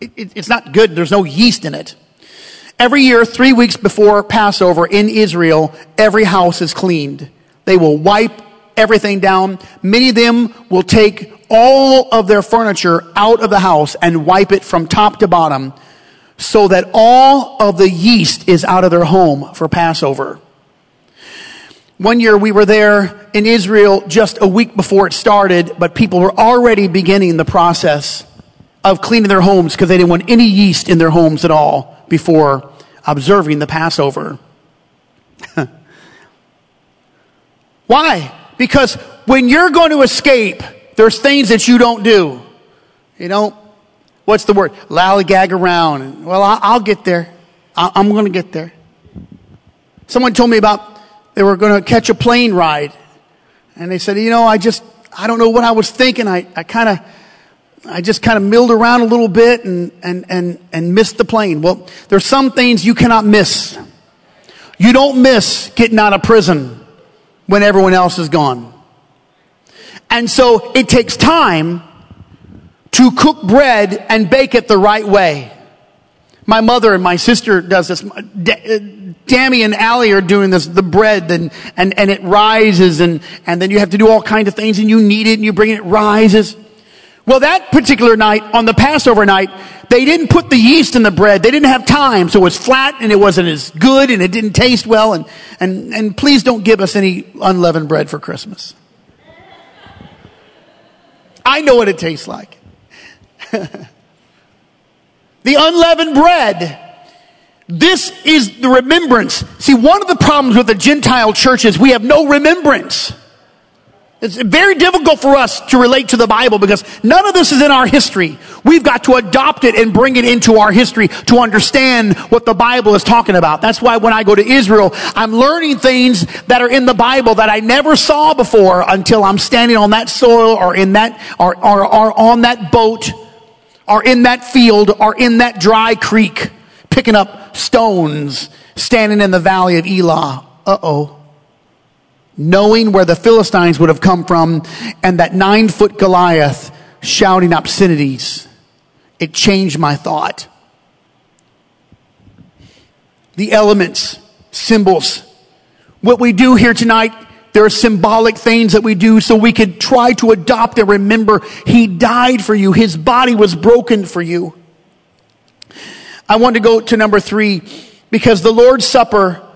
it, it, it's not good. There's no yeast in it. Every year, three weeks before Passover in Israel, every house is cleaned. They will wipe everything down. Many of them will take all of their furniture out of the house and wipe it from top to bottom so that all of the yeast is out of their home for Passover. One year we were there in Israel just a week before it started, but people were already beginning the process of cleaning their homes because they didn't want any yeast in their homes at all before observing the Passover. Why? Because when you're going to escape, there's things that you don't do. You don't, what's the word? Lollygag around. Well, I'll, get there. I'm going to get there. Someone told me about they were going to catch a plane ride. And they said, you know, I just, I don't know what I was thinking. I, I kind of, I just kind of milled around a little bit and, and, and, and missed the plane. Well, there's some things you cannot miss. You don't miss getting out of prison when everyone else is gone. And so it takes time to cook bread and bake it the right way. My mother and my sister does this. Dammy uh, and Allie are doing this, the bread and, and, and it rises and, and then you have to do all kinds of things and you knead it and you bring it, it rises. Well, that particular night, on the Passover night, they didn't put the yeast in the bread. They didn't have time. So it was flat and it wasn't as good and it didn't taste well. And, and, and please don't give us any unleavened bread for Christmas. I know what it tastes like. the unleavened bread this is the remembrance. See, one of the problems with the Gentile church is we have no remembrance. It's very difficult for us to relate to the Bible because none of this is in our history. We've got to adopt it and bring it into our history to understand what the Bible is talking about. That's why when I go to Israel, I'm learning things that are in the Bible that I never saw before until I'm standing on that soil or in that, or, or, or on that boat or in that field or in that dry creek picking up stones, standing in the valley of Elah. Uh oh. Knowing where the Philistines would have come from and that nine foot Goliath shouting obscenities, it changed my thought. The elements, symbols. What we do here tonight, there are symbolic things that we do so we could try to adopt and remember He died for you. His body was broken for you. I want to go to number three because the Lord's Supper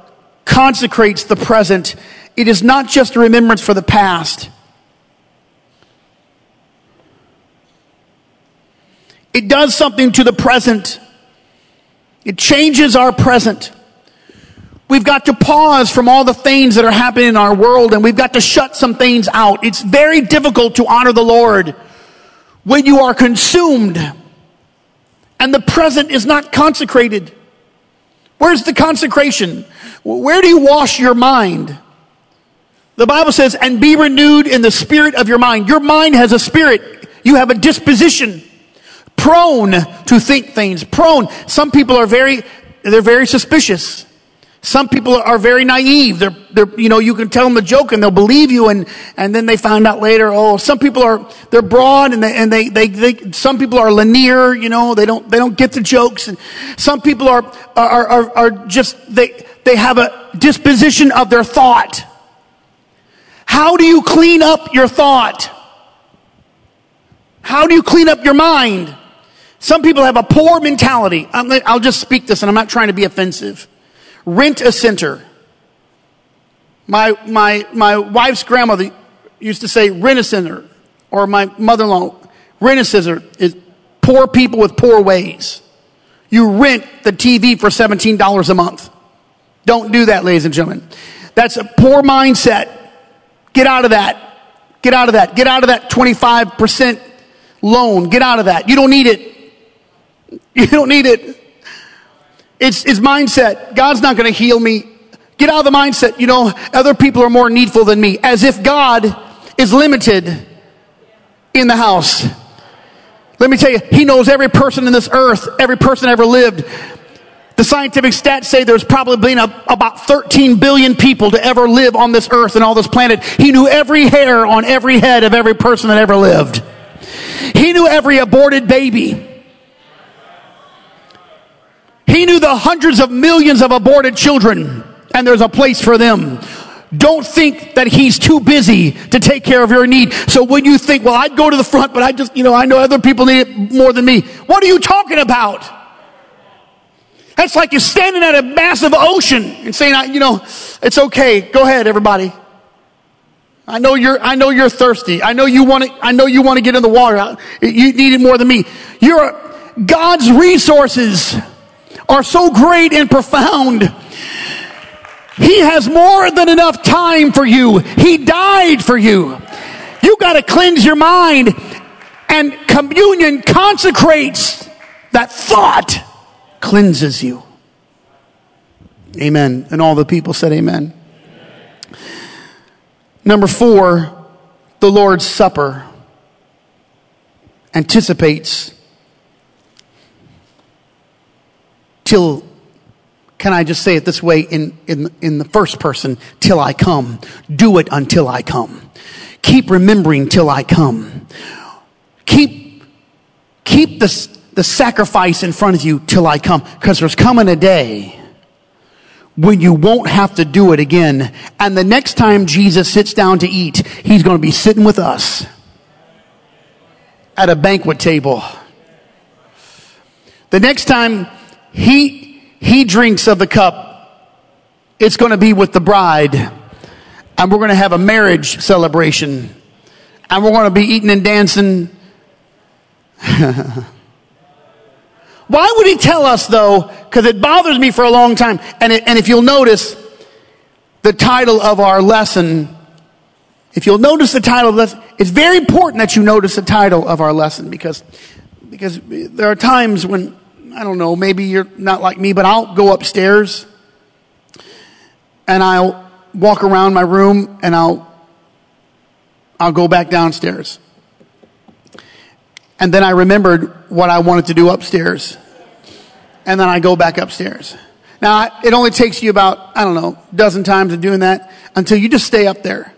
consecrates the present. It is not just a remembrance for the past. It does something to the present. It changes our present. We've got to pause from all the things that are happening in our world and we've got to shut some things out. It's very difficult to honor the Lord when you are consumed and the present is not consecrated. Where's the consecration? Where do you wash your mind? The Bible says, and be renewed in the spirit of your mind. Your mind has a spirit. You have a disposition prone to think things, prone. Some people are very, they're very suspicious. Some people are very naive. They're, they're, you know, you can tell them a joke and they'll believe you and, and then they find out later, oh, some people are, they're broad and they, and they, they, they some people are linear, you know, they don't, they don't get the jokes and some people are, are, are, are just, they, they have a disposition of their thought. How do you clean up your thought? How do you clean up your mind? Some people have a poor mentality. I'll just speak this and I'm not trying to be offensive. Rent a center. My, my, my wife's grandmother used to say rent a center, or my mother-in-law, rent a center is poor people with poor ways. You rent the TV for $17 a month. Don't do that, ladies and gentlemen. That's a poor mindset. Get out of that. Get out of that. Get out of that 25% loan. Get out of that. You don't need it. You don't need it. It's, it's mindset. God's not going to heal me. Get out of the mindset. You know, other people are more needful than me. As if God is limited in the house. Let me tell you, He knows every person in this earth, every person ever lived. The scientific stats say there's probably been a, about 13 billion people to ever live on this earth and all this planet. He knew every hair on every head of every person that ever lived. He knew every aborted baby. He knew the hundreds of millions of aborted children, and there's a place for them. Don't think that he's too busy to take care of your need. So when you think, well, I'd go to the front, but I just, you know, I know other people need it more than me. What are you talking about? That's like you're standing at a massive ocean and saying, you know, it's okay. Go ahead, everybody. I know you're, I know you're thirsty. I know you want to, I know you want to get in the water. You need it more than me. You're, God's resources are so great and profound. He has more than enough time for you. He died for you. You got to cleanse your mind and communion consecrates that thought, cleanses you. Amen. And all the people said amen. Number four, the Lord's Supper anticipates till, can I just say it this way in, in, in the first person, till I come. Do it until I come. Keep remembering till I come. Keep, keep the, the sacrifice in front of you till I come. Cause there's coming a day when you won't have to do it again. And the next time Jesus sits down to eat, he's going to be sitting with us at a banquet table. The next time he, he drinks of the cup, it's going to be with the bride. And we're going to have a marriage celebration. And we're going to be eating and dancing. Why would he tell us though? Because it bothers me for a long time. And, it, and if you'll notice, the title of our lesson, if you'll notice the title of lesson, it's very important that you notice the title of our lesson because, because there are times when, I don't know, maybe you're not like me, but I'll go upstairs and I'll walk around my room and I'll, I'll go back downstairs. And then I remembered what I wanted to do upstairs. And then I go back upstairs. Now, it only takes you about, I don't know, dozen times of doing that until you just stay up there.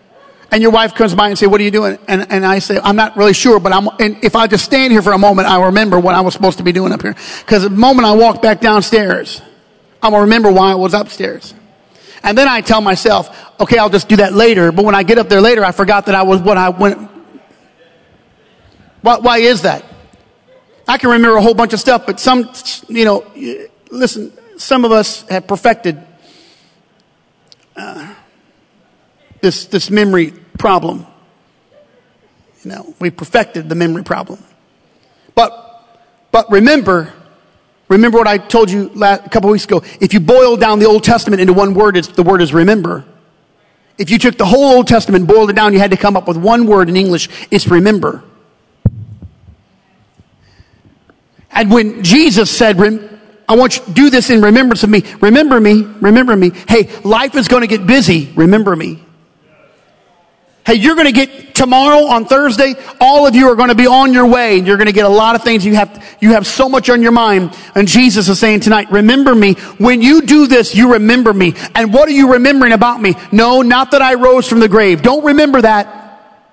And your wife comes by and say, what are you doing? And, and I say, I'm not really sure, but I'm, and if I just stand here for a moment, I'll remember what I was supposed to be doing up here. Cause the moment I walk back downstairs, I'm gonna remember why I was upstairs. And then I tell myself, okay, I'll just do that later. But when I get up there later, I forgot that I was what I went, why, why is that? I can remember a whole bunch of stuff, but some, you know, listen, some of us have perfected uh, this, this memory problem. You know, we perfected the memory problem. But, but remember, Remember what I told you last, a couple weeks ago? If you boil down the Old Testament into one word, it's, the word is remember. If you took the whole Old Testament and boiled it down, you had to come up with one word in English. It's remember. And when Jesus said, I want you to do this in remembrance of me. Remember me. Remember me. Hey, life is going to get busy. Remember me. Hey, you're going to get tomorrow on Thursday, all of you are going to be on your way and you're going to get a lot of things. You have, you have so much on your mind. And Jesus is saying tonight, remember me. When you do this, you remember me. And what are you remembering about me? No, not that I rose from the grave. Don't remember that.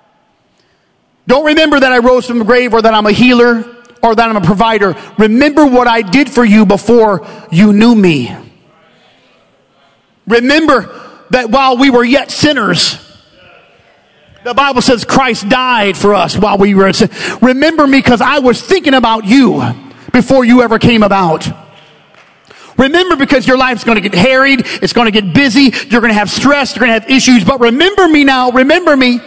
Don't remember that I rose from the grave or that I'm a healer or that I'm a provider. Remember what I did for you before you knew me. Remember that while we were yet sinners, the Bible says Christ died for us while we were. Remember me because I was thinking about you before you ever came about. Remember because your life's going to get harried. It's going to get busy. You're going to have stress. You're going to have issues. But remember me now. Remember me.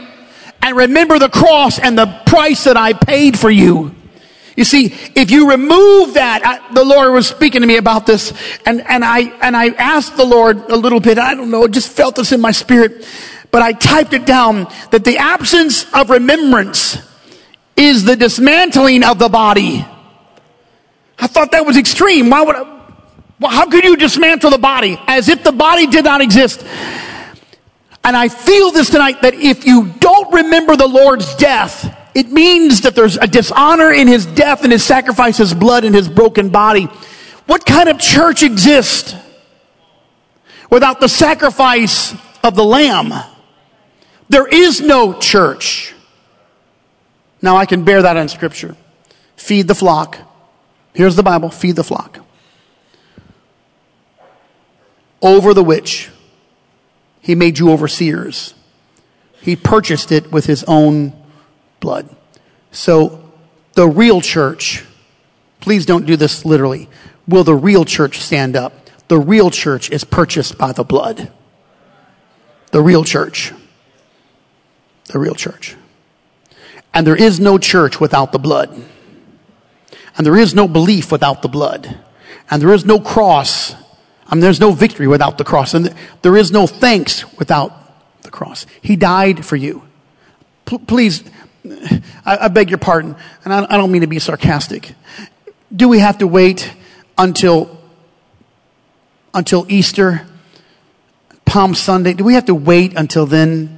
And remember the cross and the price that I paid for you. You see, if you remove that, I, the Lord was speaking to me about this and, and I, and I asked the Lord a little bit. I don't know. just felt this in my spirit but I typed it down that the absence of remembrance is the dismantling of the body. I thought that was extreme. Why would I, well, how could you dismantle the body as if the body did not exist? And I feel this tonight that if you don't remember the Lord's death, it means that there's a dishonor in his death and his sacrifice, his blood and his broken body. What kind of church exists without the sacrifice of the lamb? There is no church. Now I can bear that in scripture. Feed the flock. Here's the Bible. Feed the flock. Over the which he made you overseers. He purchased it with his own blood. So the real church, please don't do this literally. Will the real church stand up? The real church is purchased by the blood. The real church the real church. And there is no church without the blood. And there is no belief without the blood. And there is no cross. I mean, there's no victory without the cross. And there is no thanks without the cross. He died for you. P- please, I, I, beg your pardon, and I, I don't mean to be sarcastic. Do we have to wait until, until Easter, Palm Sunday? Do we have to wait until then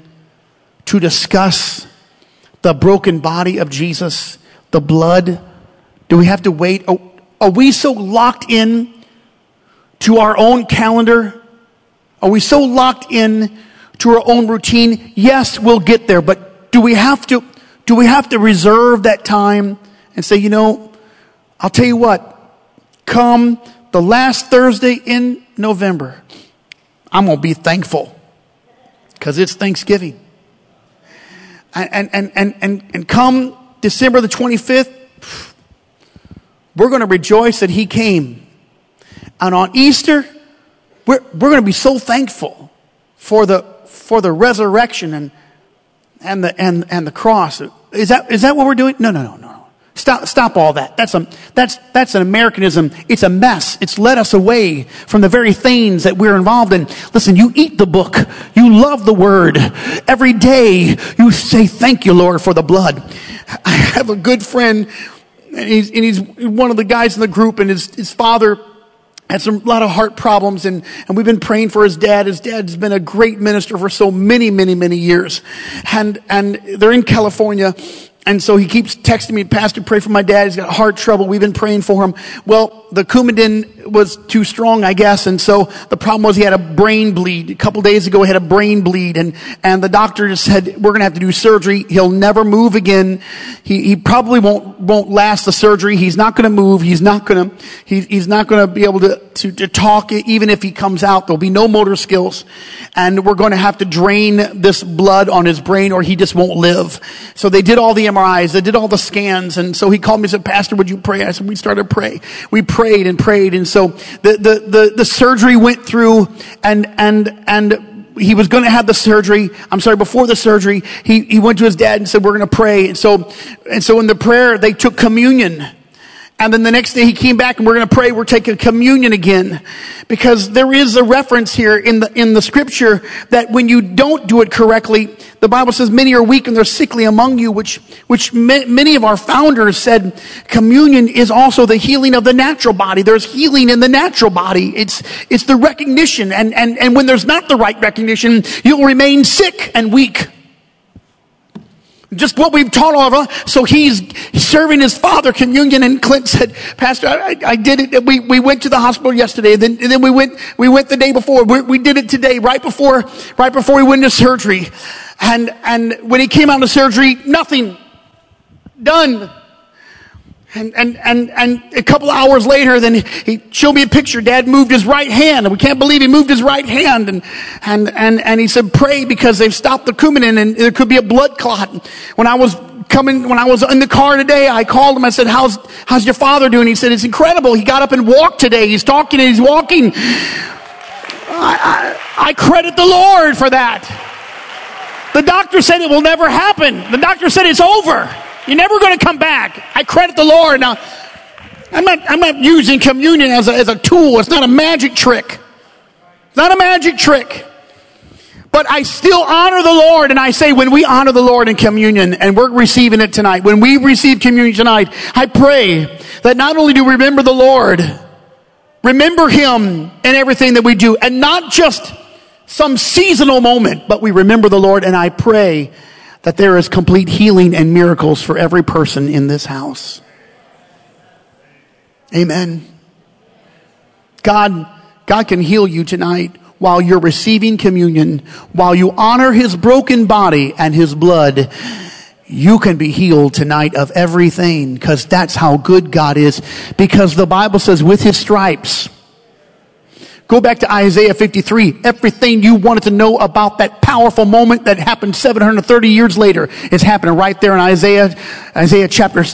to discuss the broken body of Jesus, the blood? Do we have to wait? Are we so locked in to our own calendar? Are we so locked in to our own routine? Yes, we'll get there, but do we have to, do we have to reserve that time and say, you know, I'll tell you what, come the last Thursday in November, I'm going to be thankful because it's Thanksgiving and, and, and, and, and come December the 25th, we're going to rejoice that he came. And on Easter, we're, we're going to be so thankful for the, for the resurrection and, and the, and, and the cross. Is that, is that what we're doing? No, no, no, no. Stop, stop all that. That's, a, that's, that's an Americanism. It's a mess. It's led us away from the very things that we're involved in. Listen, you eat the book. You love the word. Every day you say, thank you, Lord, for the blood. I have a good friend and he's, and he's one of the guys in the group and his, his father had some, a lot of heart problems and, and we've been praying for his dad. His dad's been a great minister for so many, many, many years. And, and they're in California and so he keeps texting me, Pastor, pray for my dad. He's got heart trouble. We've been praying for him. Well, the Coumadin was too strong, I guess. And so the problem was he had a brain bleed. A couple days ago, he had a brain bleed. And, and the doctor just said, we're going to have to do surgery. He'll never move again. He, he probably won't, won't last the surgery. He's not going to move. He's not going to, he, he's not going to be able to, to, to talk. Even if he comes out, there'll be no motor skills. And we're going to have to drain this blood on his brain or he just won't live. So they did all the MRIs. They did all the scans. And so he called me and said, Pastor, would you pray? I said, we started to pray. We prayed and prayed. And so the, the, the, the surgery went through and, and, and he was going to have the surgery. I'm sorry, before the surgery, he, he went to his dad and said, we're going to pray. And so, and so in the prayer, they took communion. And then the next day he came back and we're going to pray. We're taking communion again because there is a reference here in the, in the scripture that when you don't do it correctly, the Bible says many are weak and they're sickly among you, which, which many of our founders said communion is also the healing of the natural body. There's healing in the natural body. It's, it's the recognition. And, and, and when there's not the right recognition, you'll remain sick and weak. Just what we've taught all of us. So he's serving his father communion and Clint said, Pastor, I, I did it. We, we went to the hospital yesterday. Then, and then we went, we went the day before. We, we did it today, right before, right before we went into surgery. And, and when he came out of surgery, nothing done. And, and, and, and a couple hours later, then he showed me a picture. Dad moved his right hand. And we can't believe he moved his right hand. And, and, and, and he said, pray because they've stopped the Coumadin and there could be a blood clot. When I was coming, when I was in the car today, I called him. I said, how's, how's your father doing? He said, it's incredible. He got up and walked today. He's talking and he's walking. I, I, I credit the Lord for that. The doctor said it will never happen. The doctor said it's over. You're never going to come back. I credit the Lord. Now, I'm not, I'm not using communion as a, as a tool. It's not a magic trick. It's not a magic trick. But I still honor the Lord and I say when we honor the Lord in communion and we're receiving it tonight, when we receive communion tonight, I pray that not only do we remember the Lord, remember Him in everything that we do and not just some seasonal moment, but we remember the Lord and I pray that there is complete healing and miracles for every person in this house. Amen. God, God can heal you tonight while you're receiving communion, while you honor his broken body and his blood. You can be healed tonight of everything because that's how good God is. Because the Bible says with his stripes, Go back to Isaiah 53. Everything you wanted to know about that powerful moment that happened 730 years later is happening right there in Isaiah, Isaiah chapter,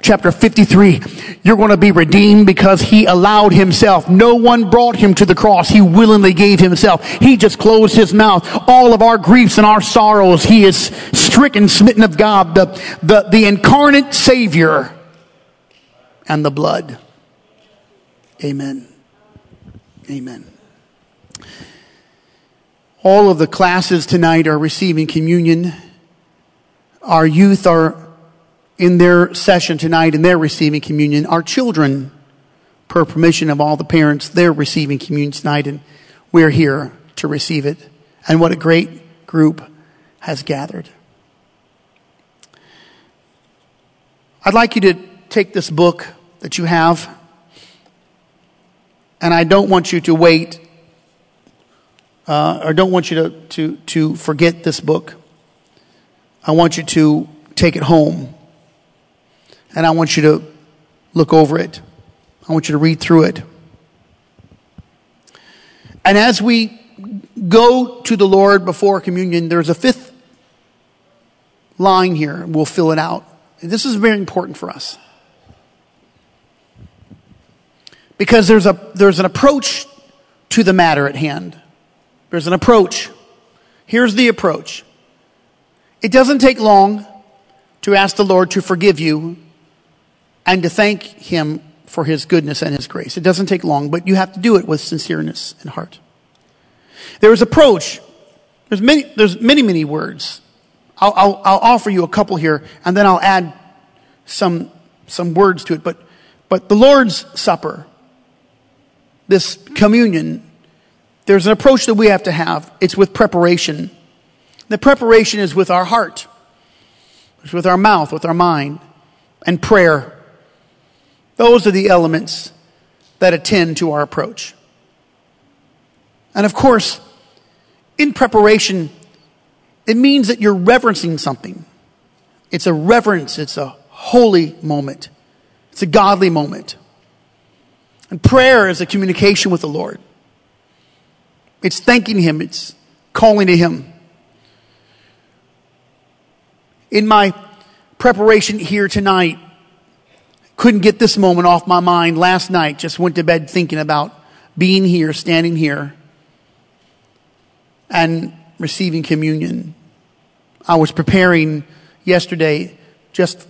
chapter 53. You're going to be redeemed because he allowed himself. No one brought him to the cross. He willingly gave himself. He just closed his mouth. All of our griefs and our sorrows, he is stricken, smitten of God, the, the, the incarnate savior and the blood. Amen. Amen. All of the classes tonight are receiving communion. Our youth are in their session tonight and they're receiving communion. Our children, per permission of all the parents, they're receiving communion tonight and we're here to receive it. And what a great group has gathered. I'd like you to take this book that you have and I don't want you to wait, uh, or don't want you to, to, to forget this book. I want you to take it home. And I want you to look over it. I want you to read through it. And as we go to the Lord before communion, there's a fifth line here. We'll fill it out. This is very important for us. Because there's a, there's an approach to the matter at hand. There's an approach. Here's the approach. It doesn't take long to ask the Lord to forgive you and to thank Him for His goodness and His grace. It doesn't take long, but you have to do it with sincereness and heart. There is approach. There's many, there's many, many words. I'll, I'll, I'll offer you a couple here, and then I'll add some, some words to it. But, but the Lord's Supper, this communion, there's an approach that we have to have. It's with preparation. The preparation is with our heart, it's with our mouth, with our mind, and prayer. Those are the elements that attend to our approach. And of course, in preparation, it means that you're reverencing something. It's a reverence, it's a holy moment, it's a godly moment. And prayer is a communication with the Lord. It's thanking Him, it's calling to Him. In my preparation here tonight, couldn't get this moment off my mind last night, just went to bed thinking about being here, standing here, and receiving communion. I was preparing yesterday just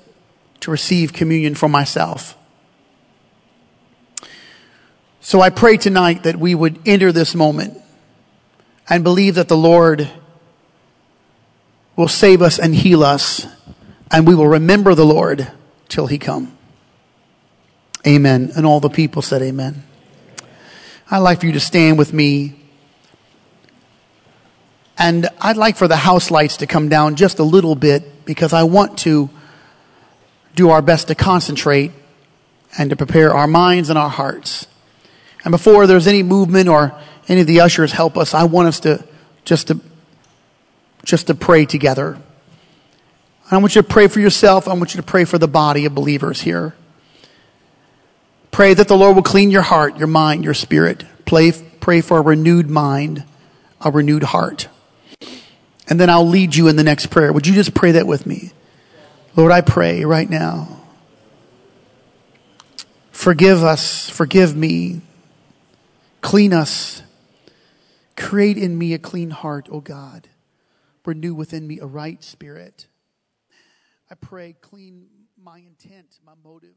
to receive communion for myself. So I pray tonight that we would enter this moment and believe that the Lord will save us and heal us, and we will remember the Lord till he come. Amen. And all the people said amen. I'd like for you to stand with me. And I'd like for the house lights to come down just a little bit because I want to do our best to concentrate and to prepare our minds and our hearts. And before there's any movement or any of the ushers help us, I want us to just to just to pray together. I want you to pray for yourself. I want you to pray for the body of believers here. Pray that the Lord will clean your heart, your mind, your spirit. Pray, pray for a renewed mind, a renewed heart. And then I'll lead you in the next prayer. Would you just pray that with me? Lord, I pray right now. Forgive us, forgive me, clean us, create in me a clean heart, O God. Renew within me a right spirit. I pray, clean my intent, my motive.